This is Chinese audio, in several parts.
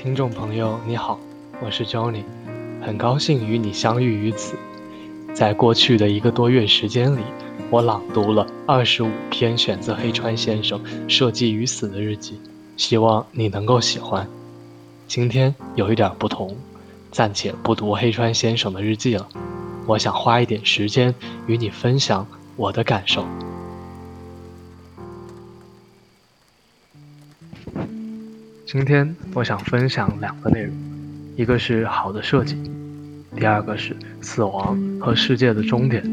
听众朋友，你好，我是 Johnny，很高兴与你相遇于此。在过去的一个多月时间里，我朗读了二十五篇选自黑川先生《设计与死》的日记，希望你能够喜欢。今天有一点不同，暂且不读黑川先生的日记了，我想花一点时间与你分享我的感受。今天我想分享两个内容，一个是好的设计，第二个是死亡和世界的终点。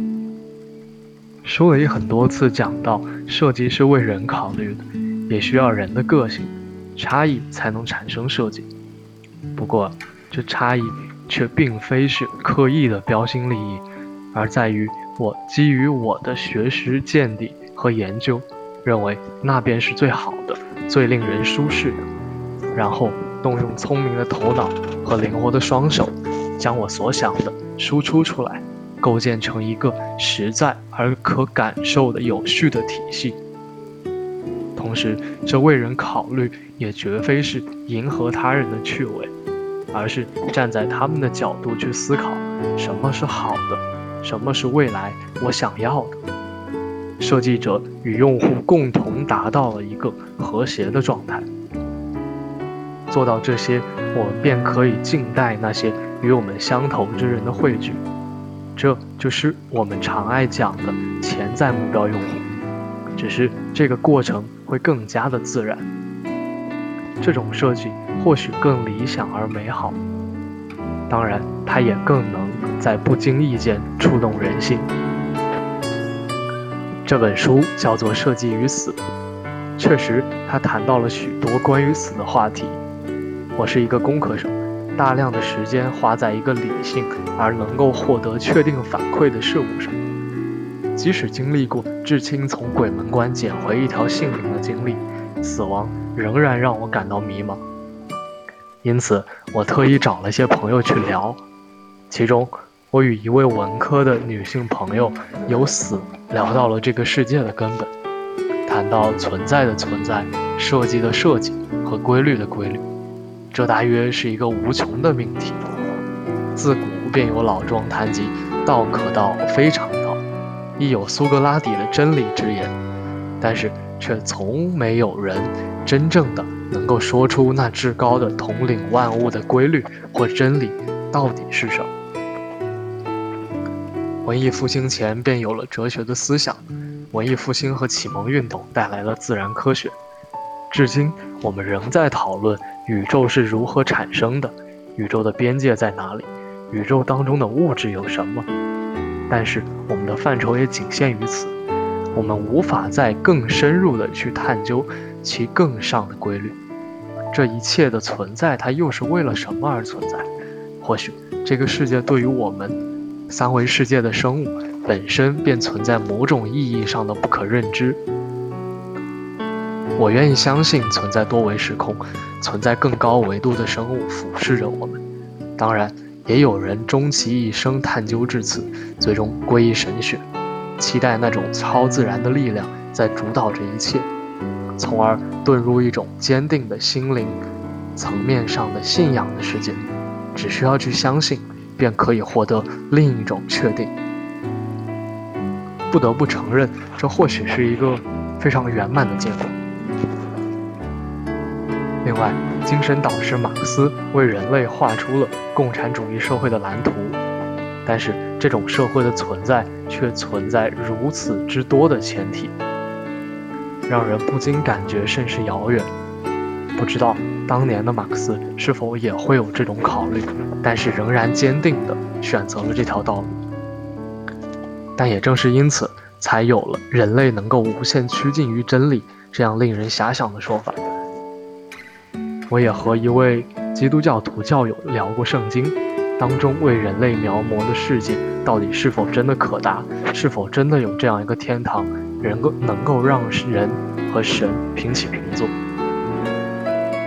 书里很多次讲到，设计是为人考虑的，也需要人的个性、差异才能产生设计。不过，这差异却并非是刻意的标新立异，而在于我基于我的学识见地和研究，认为那便是最好的、最令人舒适的。然后动用聪明的头脑和灵活的双手，将我所想的输出出来，构建成一个实在而可感受的有序的体系。同时，这为人考虑也绝非是迎合他人的趣味，而是站在他们的角度去思考什么是好的，什么是未来我想要的。设计者与用户共同达到了一个和谐的状态。做到这些，我们便可以静待那些与我们相投之人的汇聚。这就是我们常爱讲的潜在目标用户，只是这个过程会更加的自然。这种设计或许更理想而美好，当然，它也更能在不经意间触动人心。这本书叫做《设计与死》，确实，它谈到了许多关于死的话题。我是一个工科生，大量的时间花在一个理性而能够获得确定反馈的事物上。即使经历过至亲从鬼门关捡回一条性命的经历，死亡仍然让我感到迷茫。因此，我特意找了些朋友去聊。其中，我与一位文科的女性朋友由死聊到了这个世界的根本，谈到存在的存在、设计的设计和规律的规律。这大约是一个无穷的命题。自古便有老庄谈及“道可道，非常道”，亦有苏格拉底的真理之言，但是却从没有人真正的能够说出那至高的统领万物的规律或真理到底是什么。文艺复兴前便有了哲学的思想，文艺复兴和启蒙运动带来了自然科学。至今，我们仍在讨论宇宙是如何产生的，宇宙的边界在哪里，宇宙当中的物质有什么。但是，我们的范畴也仅限于此，我们无法再更深入的去探究其更上的规律。这一切的存在，它又是为了什么而存在？或许，这个世界对于我们三维世界的生物本身便存在某种意义上的不可认知。我愿意相信存在多维时空，存在更高维度的生物俯视着我们。当然，也有人终其一生探究至此，最终皈依神学，期待那种超自然的力量在主导这一切，从而遁入一种坚定的心灵层面上的信仰的世界。只需要去相信，便可以获得另一种确定。不得不承认，这或许是一个非常圆满的结果。另外，精神导师马克思为人类画出了共产主义社会的蓝图，但是这种社会的存在却存在如此之多的前提，让人不禁感觉甚是遥远。不知道当年的马克思是否也会有这种考虑，但是仍然坚定地选择了这条道路。但也正是因此，才有了人类能够无限趋近于真理这样令人遐想的说法。我也和一位基督教徒教友聊过圣经当中为人类描摹的世界到底是否真的可达，是否真的有这样一个天堂，能够能够让人和神平起平坐。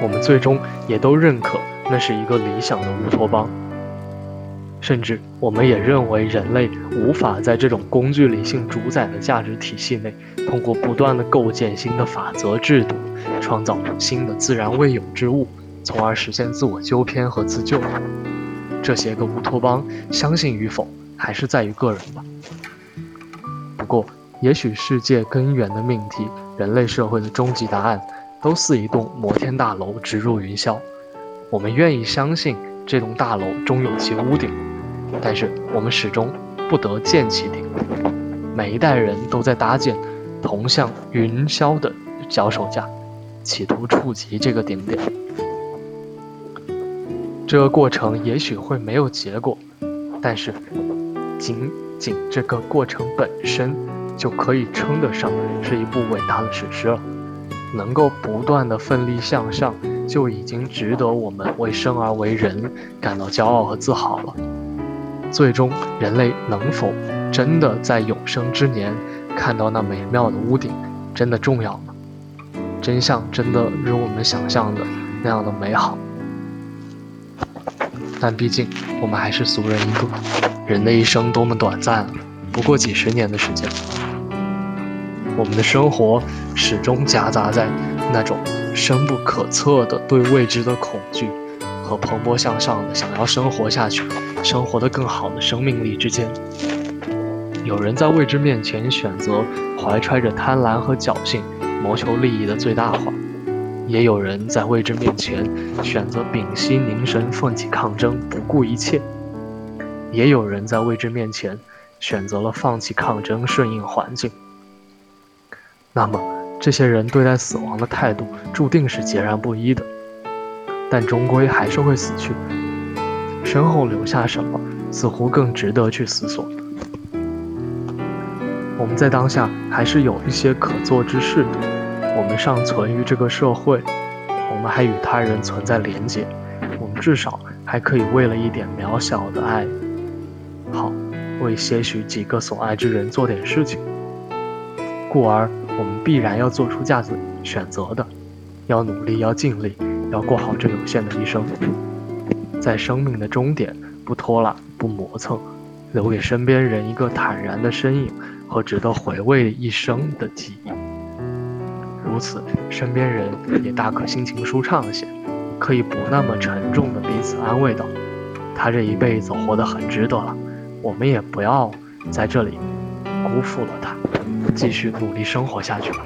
我们最终也都认可那是一个理想的乌托邦，甚至我们也认为人类无法在这种工具理性主宰的价值体系内，通过不断的构建新的法则制度。创造新的自然未有之物，从而实现自我纠偏和自救。这些个乌托邦相信与否，还是在于个人吧。不过，也许世界根源的命题，人类社会的终极答案，都似一栋摩天大楼直入云霄。我们愿意相信这栋大楼终有其屋顶，但是我们始终不得见其顶。每一代人都在搭建同向云霄的脚手架，企图触及这个顶点。这个过程也许会没有结果，但是仅仅这个过程本身。就可以称得上是一部伟大的史诗了。能够不断的奋力向上，就已经值得我们为生而为人感到骄傲和自豪了。最终，人类能否真的在永生之年看到那美妙的屋顶，真的重要吗？真相真的如我们想象的那样的美好？但毕竟我们还是俗人一个，人的一生多么短暂啊，不过几十年的时间。我们的生活始终夹杂在那种深不可测的对未知的恐惧和蓬勃向上的想要生活下去、生活的更好的生命力之间。有人在未知面前选择怀揣着贪婪和侥幸，谋求利益的最大化；也有人在未知面前选择屏息凝神，奋起抗争，不顾一切；也有人在未知面前选择了放弃抗争，顺应环境。那么，这些人对待死亡的态度注定是截然不一的，但终归还是会死去。身后留下什么，似乎更值得去思索。我们在当下还是有一些可做之事的，我们尚存于这个社会，我们还与他人存在连结，我们至少还可以为了一点渺小的爱，好，为些许几个所爱之人做点事情，故而。我们必然要做出价值选择的，要努力，要尽力，要过好这有限的一生，在生命的终点不拖拉，不磨蹭，留给身边人一个坦然的身影和值得回味一生的记忆。如此，身边人也大可心情舒畅些，可以不那么沉重的彼此安慰道：“他这一辈子活得很值得了，我们也不要在这里辜负了他。”继续努力生活下去吧。